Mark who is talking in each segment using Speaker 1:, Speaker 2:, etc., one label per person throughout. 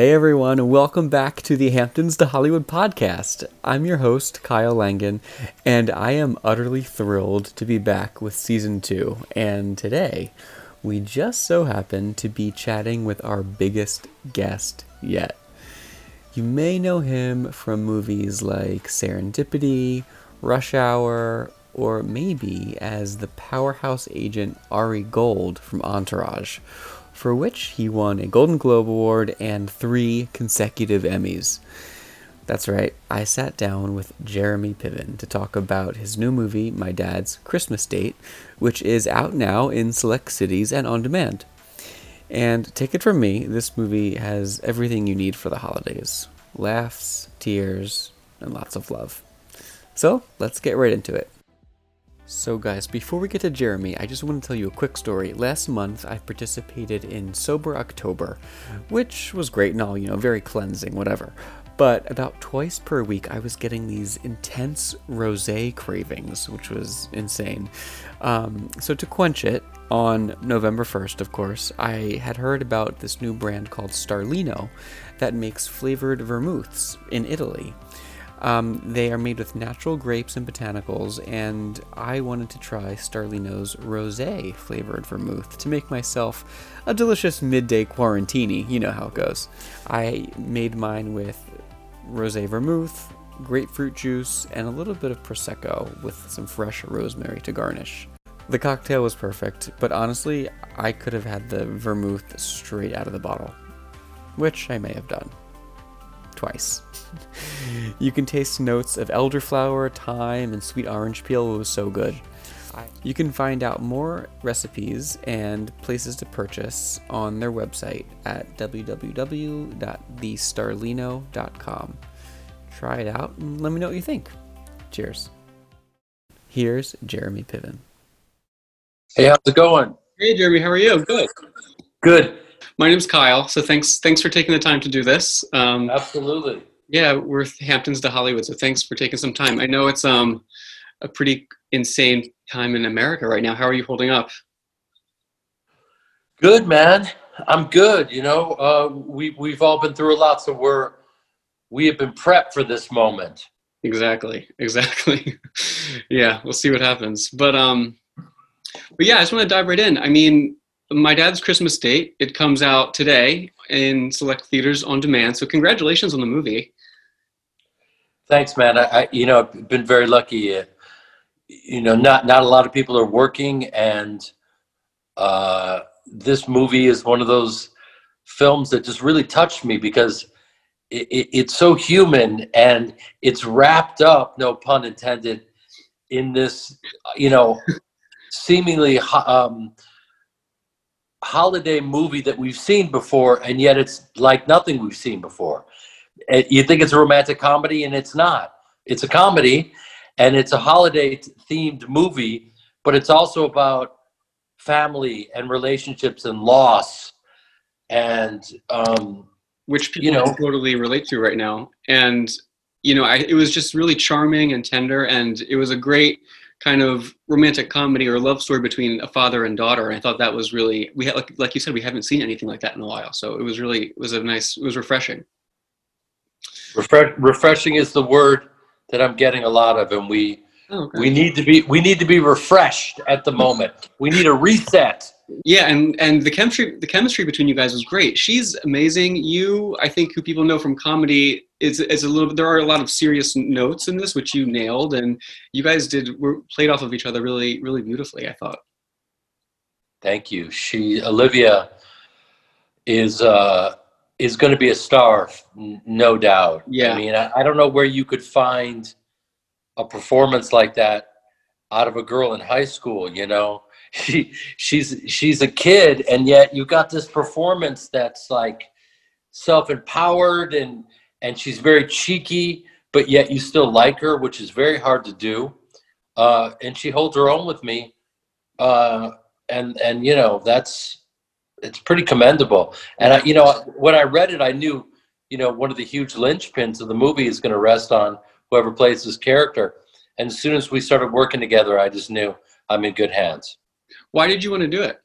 Speaker 1: Hey everyone, and welcome back to the Hamptons to Hollywood podcast. I'm your host, Kyle Langen, and I am utterly thrilled to be back with season two. And today, we just so happen to be chatting with our biggest guest yet. You may know him from movies like Serendipity, Rush Hour, or maybe as the powerhouse agent Ari Gold from Entourage for which he won a Golden Globe Award and three consecutive Emmys. That's right, I sat down with Jeremy Piven to talk about his new movie, My Dad's Christmas Date, which is out now in select cities and on demand. And take it from me, this movie has everything you need for the holidays laughs, tears, and lots of love. So let's get right into it. So, guys, before we get to Jeremy, I just want to tell you a quick story. Last month, I participated in Sober October, which was great and all, you know, very cleansing, whatever. But about twice per week, I was getting these intense rose cravings, which was insane. Um, so, to quench it, on November 1st, of course, I had heard about this new brand called Starlino that makes flavored vermouths in Italy. Um, they are made with natural grapes and botanicals, and I wanted to try Starlino's rosé flavored vermouth to make myself a delicious midday quarantini. You know how it goes. I made mine with rosé vermouth, grapefruit juice, and a little bit of prosecco with some fresh rosemary to garnish. The cocktail was perfect, but honestly, I could have had the vermouth straight out of the bottle, which I may have done twice. you can taste notes of elderflower, thyme, and sweet orange peel. It was so good. You can find out more recipes and places to purchase on their website at www.thestarlino.com. Try it out and let me know what you think. Cheers. Here's Jeremy Piven.
Speaker 2: Hey, how's it going?
Speaker 3: Hey, Jeremy, how are you? Good.
Speaker 2: Good.
Speaker 3: My name's Kyle. So thanks, thanks for taking the time to do this.
Speaker 2: Um, Absolutely.
Speaker 3: Yeah, we're Hamptons to Hollywood, so thanks for taking some time. I know it's um a pretty insane time in America right now. How are you holding up?
Speaker 2: Good, man. I'm good. You know, uh, we we've all been through a lot, so we're we have been prepped for this moment.
Speaker 3: Exactly. Exactly. yeah, we'll see what happens. But um, but yeah, I just want to dive right in. I mean, my dad's Christmas date. It comes out today in select theaters on demand. So congratulations on the movie.
Speaker 2: Thanks, man. I, I you know I've been very lucky. Uh, you know, not not a lot of people are working, and uh, this movie is one of those films that just really touched me because it, it, it's so human and it's wrapped up, no pun intended, in this you know seemingly um, holiday movie that we've seen before, and yet it's like nothing we've seen before. You think it's a romantic comedy, and it's not. It's a comedy, and it's a holiday themed movie, but it's also about family and relationships and loss, and um,
Speaker 3: which people you know, totally relate to right now. And you know, I, it was just really charming and tender, and it was a great kind of romantic comedy or love story between a father and daughter. And I thought that was really we had like like you said we haven't seen anything like that in a while. So it was really it was a nice it was refreshing.
Speaker 2: Refresh, refreshing is the word that I'm getting a lot of, and we oh, okay. we need to be we need to be refreshed at the moment. we need a reset.
Speaker 3: Yeah, and and the chemistry the chemistry between you guys was great. She's amazing. You, I think, who people know from comedy, is is a little. There are a lot of serious notes in this, which you nailed, and you guys did were played off of each other really really beautifully. I thought.
Speaker 2: Thank you. She Olivia is uh, is going to be a star, no doubt.
Speaker 3: Yeah.
Speaker 2: I mean, I, I don't know where you could find a performance like that out of a girl in high school. You know she she's she's a kid and yet you got this performance that's like self-empowered and and she's very cheeky but yet you still like her which is very hard to do. Uh, and she holds her own with me. Uh, and and you know that's it's pretty commendable. And I, you know when i read it i knew you know one of the huge linchpins of the movie is going to rest on whoever plays this character. And as soon as we started working together i just knew i'm in good hands.
Speaker 3: Why did you want to do it?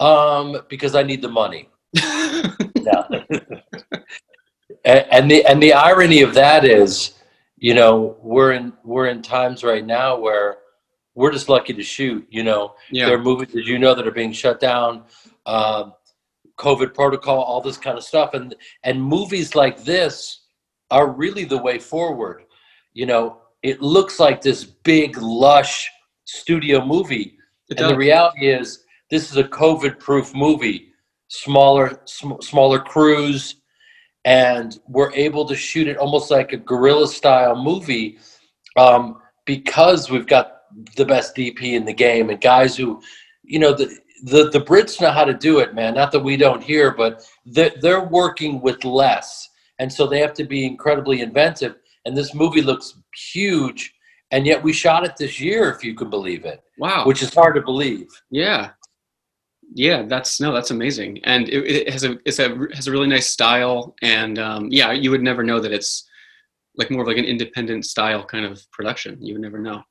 Speaker 2: Um, because I need the money. no. And, and the and the irony of that is, you know, we're in we're in times right now where we're just lucky to shoot. You know,
Speaker 3: Yeah.
Speaker 2: there are movies as you know that are being shut down, uh, COVID protocol, all this kind of stuff, and and movies like this are really the way forward. You know, it looks like this big lush studio movie,
Speaker 3: It
Speaker 2: and the reality is this is a COVID-proof movie. Smaller, sm- smaller crews, and we're able to shoot it almost like a guerrilla-style movie um, because we've got the best DP in the game and guys who, you know, the the the Brits know how to do it, man. Not that we don't here, but they're, they're working with less, and so they have to be incredibly inventive. And this movie looks huge, and yet we shot it this year, if you can believe it,
Speaker 3: wow.
Speaker 2: which is hard to believe.
Speaker 3: Yeah, yeah, that's no, that's amazing, and it, it has a it's a has a really nice style, and um, yeah, you would never know that it's like more of like an independent style kind of production. You would never know.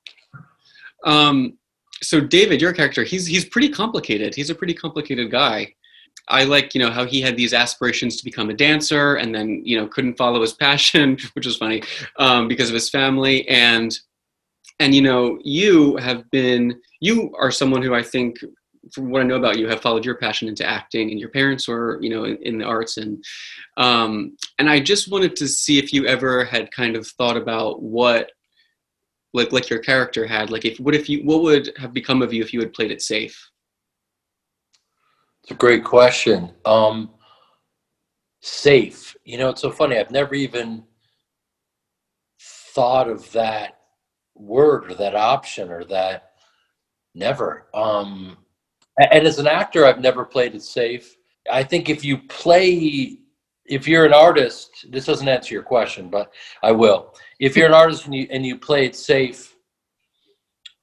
Speaker 3: Um, so David, your character, he's he's pretty complicated. He's a pretty complicated guy. I like you know how he had these aspirations to become a dancer, and then you know couldn't follow his passion, which was funny um, because of his family, and and you know you have been you are someone who I think from what I know about you, have followed your passion into acting, and your parents were, you know, in, in the arts, and um, and I just wanted to see if you ever had kind of thought about what, like, like your character had, like, if what if you, what would have become of you if you had played it safe?
Speaker 2: It's a great question. Um, safe. You know, it's so funny. I've never even thought of that word or that option or that. Never. Um, and as an actor, I've never played it safe. I think if you play, if you're an artist, this doesn't answer your question, but I will. If you're an artist and you and you play it safe,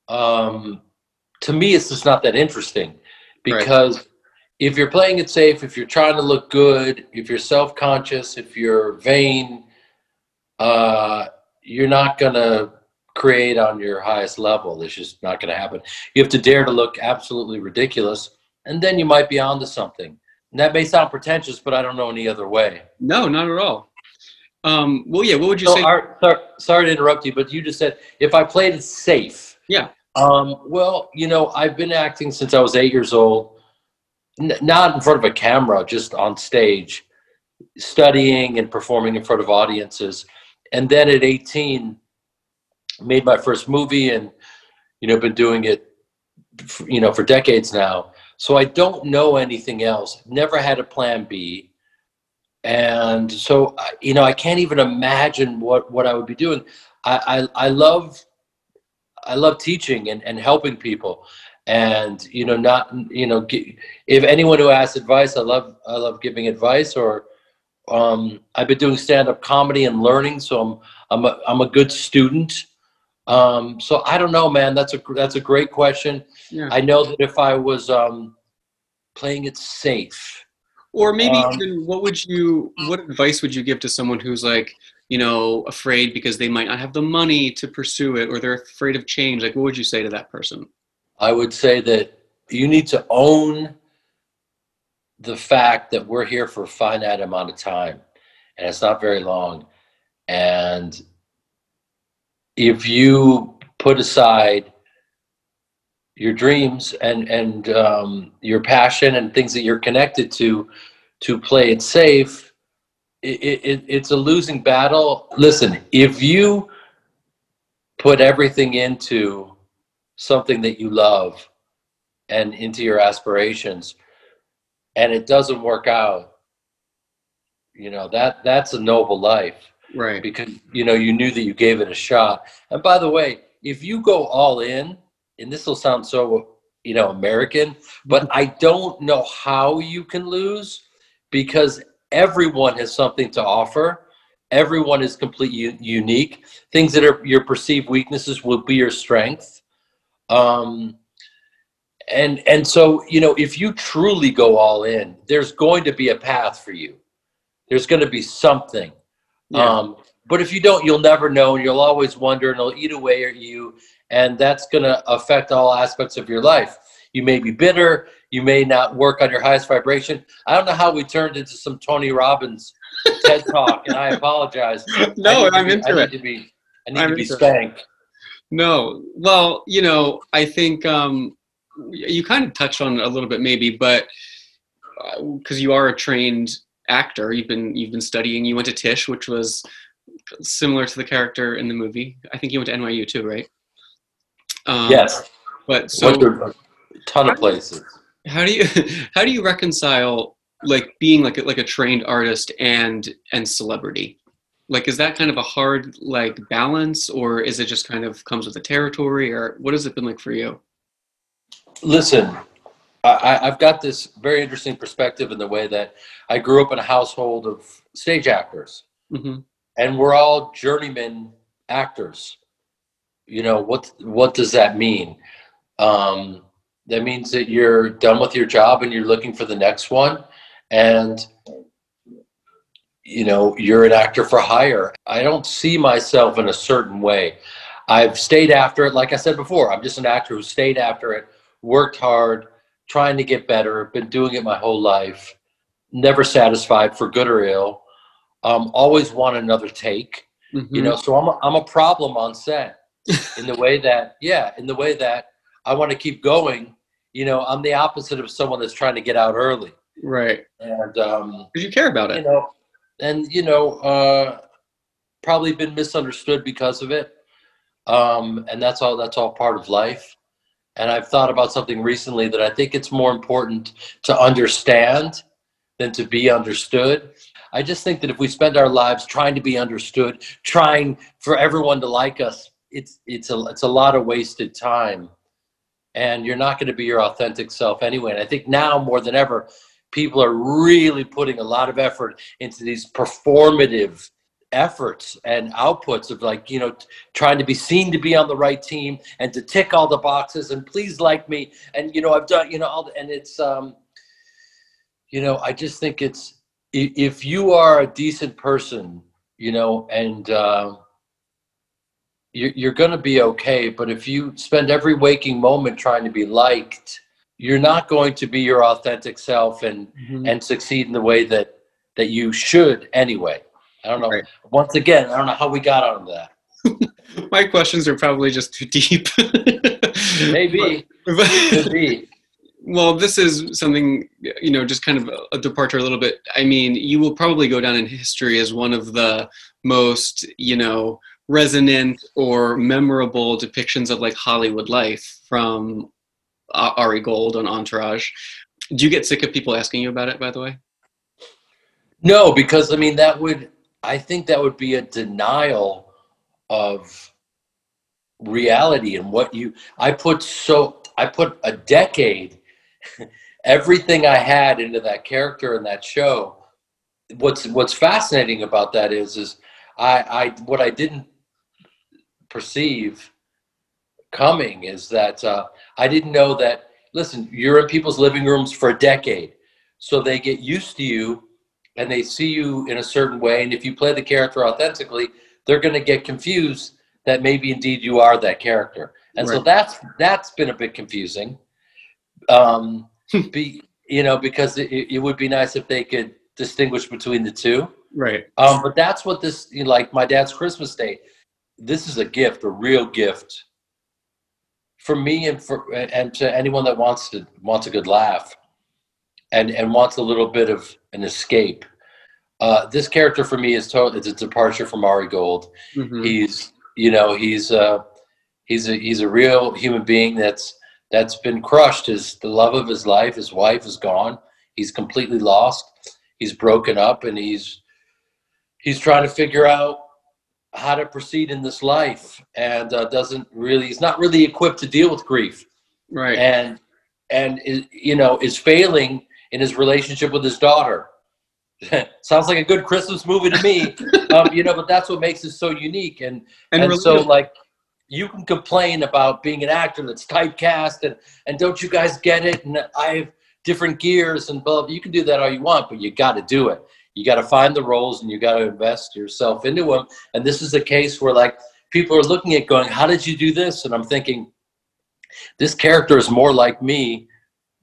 Speaker 2: um, to me, it's just not that interesting because if you're playing it safe, if you're trying to look good, if you're self-conscious, if you're vain, uh, you're not gonna create on your highest level. It's just not gonna happen. You have to dare to look absolutely ridiculous, and then you might be onto something. And that may sound pretentious, but I don't know any other way.
Speaker 3: No, not at all. Um, well, yeah. What would you
Speaker 2: So,
Speaker 3: say?
Speaker 2: Sorry, sorry to interrupt you, but you just said if I played it safe.
Speaker 3: Yeah.
Speaker 2: Um, well, you know, I've been acting since I was eight years old, N- not in front of a camera, just on stage, studying and performing in front of audiences. And then at 18, made my first movie and, you know, been doing it, f- you know, for decades now. So I don't know anything else. Never had a plan B and so you know i can't even imagine what what i would be doing i i, I love i love teaching and, and helping people and you know not you know if anyone who asks advice i love i love giving advice or um i've been doing stand-up comedy and learning so i'm i'm a, I'm a good student um so i don't know man that's a that's a great question
Speaker 3: Yeah.
Speaker 2: i know that if i was um playing it safe
Speaker 3: Or maybe
Speaker 2: Um,
Speaker 3: even what would you what advice would you give to someone who's like, you know, afraid because they might not have the money to pursue it or they're afraid of change? Like what would you say to that person?
Speaker 2: I would say that you need to own the fact that we're here for a finite amount of time and it's not very long. And if you put aside your dreams and, and um, your passion and things that you're connected to to play it safe, it, it, it's a losing battle. Listen, if you put everything into something that you love and into your aspirations and it doesn't work out you know that that's a noble life
Speaker 3: Right.
Speaker 2: because you know you knew that you gave it a shot. And by the way if you go all in and this will sound so you know american but i don't know how you can lose because everyone has something to offer. Everyone is completely unique. Things that are your perceived weaknesses will be your strength. Um and and so you know if you truly go all in there's going to be a path for you. There's going to be something
Speaker 3: Yeah.
Speaker 2: um but if you don't you'll never know and you'll always wonder and it'll eat away at you and that's going to affect all aspects of your life you may be bitter you may not work on your highest vibration i don't know how we turned into some tony robbins TED talk, and I apologize.
Speaker 3: No,
Speaker 2: I
Speaker 3: I'm
Speaker 2: need to be-
Speaker 3: into
Speaker 2: I
Speaker 3: it.
Speaker 2: Need to be, I need
Speaker 3: I'm
Speaker 2: to be
Speaker 3: it.
Speaker 2: spanked.
Speaker 3: No, well, you know, I think um, you kind of touched on it a little bit, maybe, but because you are a trained actor, you've been you've been studying. You went to Tisch, which was similar to the character in the movie. I think you went to NYU too, right? Um,
Speaker 2: Yes,
Speaker 3: But so,
Speaker 2: a ton of places.
Speaker 3: how do you how do you reconcile like being like a, like a trained artist and and celebrity? Like, is that kind of a hard like balance, or is it just kind of comes with the territory, or what has it been like for you?
Speaker 2: Listen, I, I've got this very interesting perspective in the way that I grew up in a household of stage actors,
Speaker 3: hmm
Speaker 2: and we're all journeyman actors. You know what? What does that mean? Um, that means that you're done with your job and you're looking for the next one, and you know you're an actor for hire. I don't see myself in a certain way. I've stayed after it, like I said before. I'm just an actor who stayed after it, worked hard, trying to get better. Been doing it my whole life. Never satisfied, for good or ill. Um, always want another take
Speaker 3: Mm-hmm.
Speaker 2: you know so i'm a, I'm a problem on set in the way that yeah in the way that i want to keep going you know i'm the opposite of someone that's trying to get out early
Speaker 3: right?
Speaker 2: and um
Speaker 3: Because you care about it.
Speaker 2: you know and you know uh probably been misunderstood because of it um and that's all that's all part of life and i've thought about something recently that i think it's more important to understand than to be understood. I just think that if we spend our lives trying to be understood trying for everyone to like us it's it's a it's a lot of wasted time. And you're not going to be your authentic self anyway. And i think now more than ever people are really putting a lot of effort into these performative efforts and outputs of like you know t- trying to be seen to be on the right team and to tick all the boxes and please like me and you know i've done you know all the, and it's um you know i just think it's if you are a decent person you know and uh, you're, you're going to be okay but if you spend every waking moment trying to be liked you're not going to be your authentic self and
Speaker 3: Mhm.
Speaker 2: and succeed in the way that that you should anyway i don't know
Speaker 3: Right.
Speaker 2: once again i don't know how we got on that
Speaker 3: My questions are probably just too deep.
Speaker 2: maybe
Speaker 3: But-
Speaker 2: could be
Speaker 3: well, this is something you know, just kind of a- a departure a little bit. I mean, you will probably go down in history as one of the most you know resonant or memorable depictions of like Hollywood life from uh, Ari Gold on Entourage. Do you get sick of people asking you about it? By the way.
Speaker 2: no because i mean that would i think that would be a denial of reality and what you i put so i put a decade everything i had into that character and that show. What's what's fascinating about that is is i i what i didn't perceive coming is that uh, i didn't know that listen you're in people's living rooms for a decade so they get used to you and they see you in a certain way and if you play the character authentically they're going to get confused that maybe indeed you are that character. And so that's that's been a bit confusing. Um be you know because it, it would be nice if they could distinguish between the two.
Speaker 3: Right.
Speaker 2: um but that's what this you know, like my dad's christmas day this is a gift a real gift. For me and for and to anyone that wants to wants a good laugh and and wants a little bit of an escape. Uh this character for me is total it's a departure from ari gold.
Speaker 3: Mhm.
Speaker 2: he's you know he's uh he's a he's a real human being that's that's been crushed. His the love of his life his wife is gone. He's completely lost. He's broken up and he's he's trying to figure out how to proceed in this life and uh, doesn't really he's not really equipped to deal with grief.
Speaker 3: Right.
Speaker 2: and and you know is failing in his relationship with his daughter. Sounds like a good christmas movie to me. Um, you know but that's what makes it so unique. And
Speaker 3: and
Speaker 2: and, so like you can complain about being an actor that's typecast and and don't you guys get it? And i have different gears and blah, blah. you can do that all you want but you got to do it. You got to find the roles and you got to invest yourself into them and this is a case where like people are looking at going how did you do this? And i'm thinking this character is more like me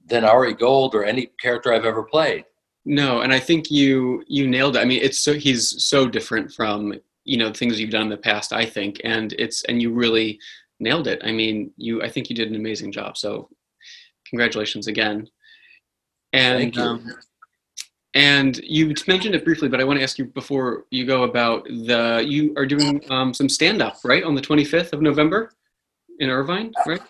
Speaker 2: than ari gold or any character i've ever played
Speaker 3: No, and I think you you nailed it. I mean, it's so he's so different from you know things you've done in the past. I think, and it's and you really nailed it. I mean, you I think you did an amazing job. So, congratulations again. And
Speaker 2: Thank you.
Speaker 3: um, and you mentioned it briefly, but I want to ask you before you go about the you are doing um, some stand up right on the 25th of November in Irvine, right?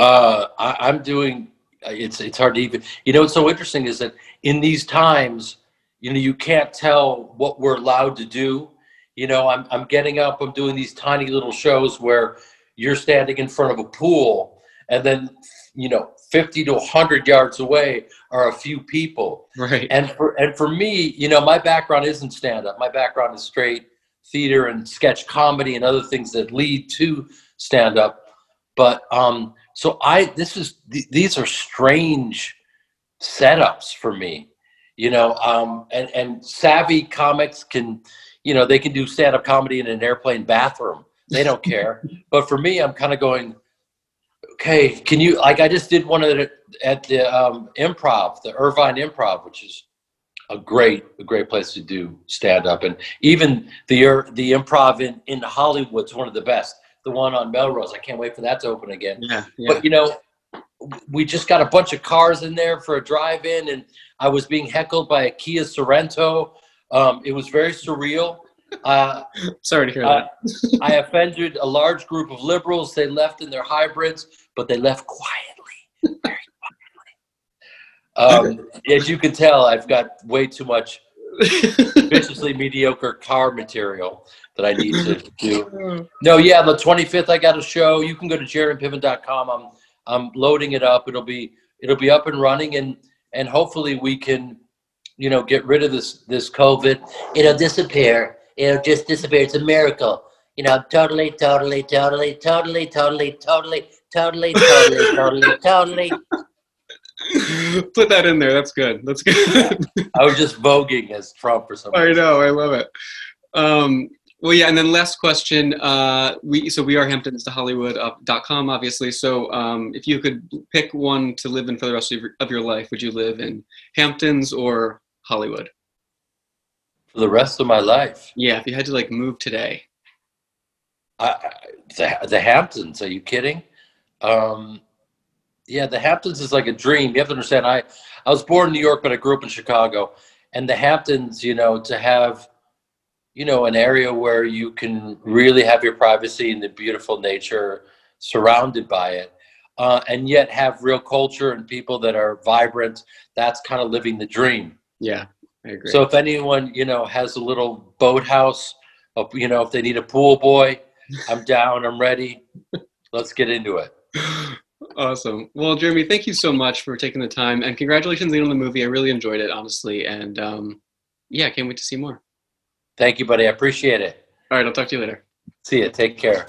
Speaker 2: Uh, I, I'm doing. It's it's hard to even. You know what's so interesting is that in these times, you know, you can't tell what we're allowed to do. You know, I'm I'm getting up. I'm doing these tiny little shows where you're standing in front of a pool, and then you know, 50 to 100 yards away are a few people.
Speaker 3: Right.
Speaker 2: And for and for me, you know, my background isn't stand up. My background is straight theater and sketch comedy and other things that lead to stand up. But um so I this is th- these are strange setups for me. You know, um and and savvy comics can you know, they can do stand up comedy in an airplane bathroom. They don't care. but for me, I'm kind of going okay, can you like I just did one of the at the um, improv, the Irvine Improv, which is a great a great place to do stand up, and even the the improv in in Hollywood's one of the best. The one on Melrose, I can't wait for that to open again.
Speaker 3: Yeah. yeah.
Speaker 2: But you know, we just got a bunch of cars in there for a drive-in, and I was being heckled by a Kia Sorento. Um, it was very surreal. Uh,
Speaker 3: Sorry to hear
Speaker 2: uh,
Speaker 3: that.
Speaker 2: I offended a large group of liberals. They left in their hybrids, but they left quietly, very quietly. Um, as you can tell, I've got way too much viciously mediocre car material that I need to do. No, yeah, the 25th I got a show. You can go to jeremypiven.com. I'm I'm loading it up. It'll be it'll be up and running and and hopefully we can you know get rid of this this COVID. It'll disappear. It'll just disappear. It's a miracle. You know, totally, totally, totally, totally, totally, totally, totally, totally, totally, totally.
Speaker 3: Put that in there. That's good. That's good.
Speaker 2: I was just voguing as Trump or something.
Speaker 3: I know. I love it. Um, well, yeah. And then last question. Uh, we so we are Hamptons to Hollywood.com, obviously. So um, if you could pick one to live in for the rest of your, of your life, would you live in Hamptons or Hollywood?
Speaker 2: For the rest of my life.
Speaker 3: Yeah. If you had to like move today.
Speaker 2: I, I- the, the Hamptons. Are you kidding? Um, yeah, the Hamptons is like a dream. You have to understand. I I was born in New York, but I grew up in Chicago, and the Hamptons. You know, to have, you know, an area where you can really have your privacy and the beautiful nature surrounded by it, uh, and yet have real culture and people that are vibrant. That's kind of living the dream.
Speaker 3: Yeah. I agree.
Speaker 2: So if anyone you know has a little boathouse, uh, you know, if they need a pool boy, I'm down. I'm ready. Let's get into it.
Speaker 3: Awesome. Well, Jeremy, thank you so much for taking the time and congratulations on the movie. I really enjoyed it, honestly. And um, yeah, can't wait to see more.
Speaker 2: Thank you, buddy. I appreciate it.
Speaker 3: All right, I'll talk to you later.
Speaker 2: See you. Take care.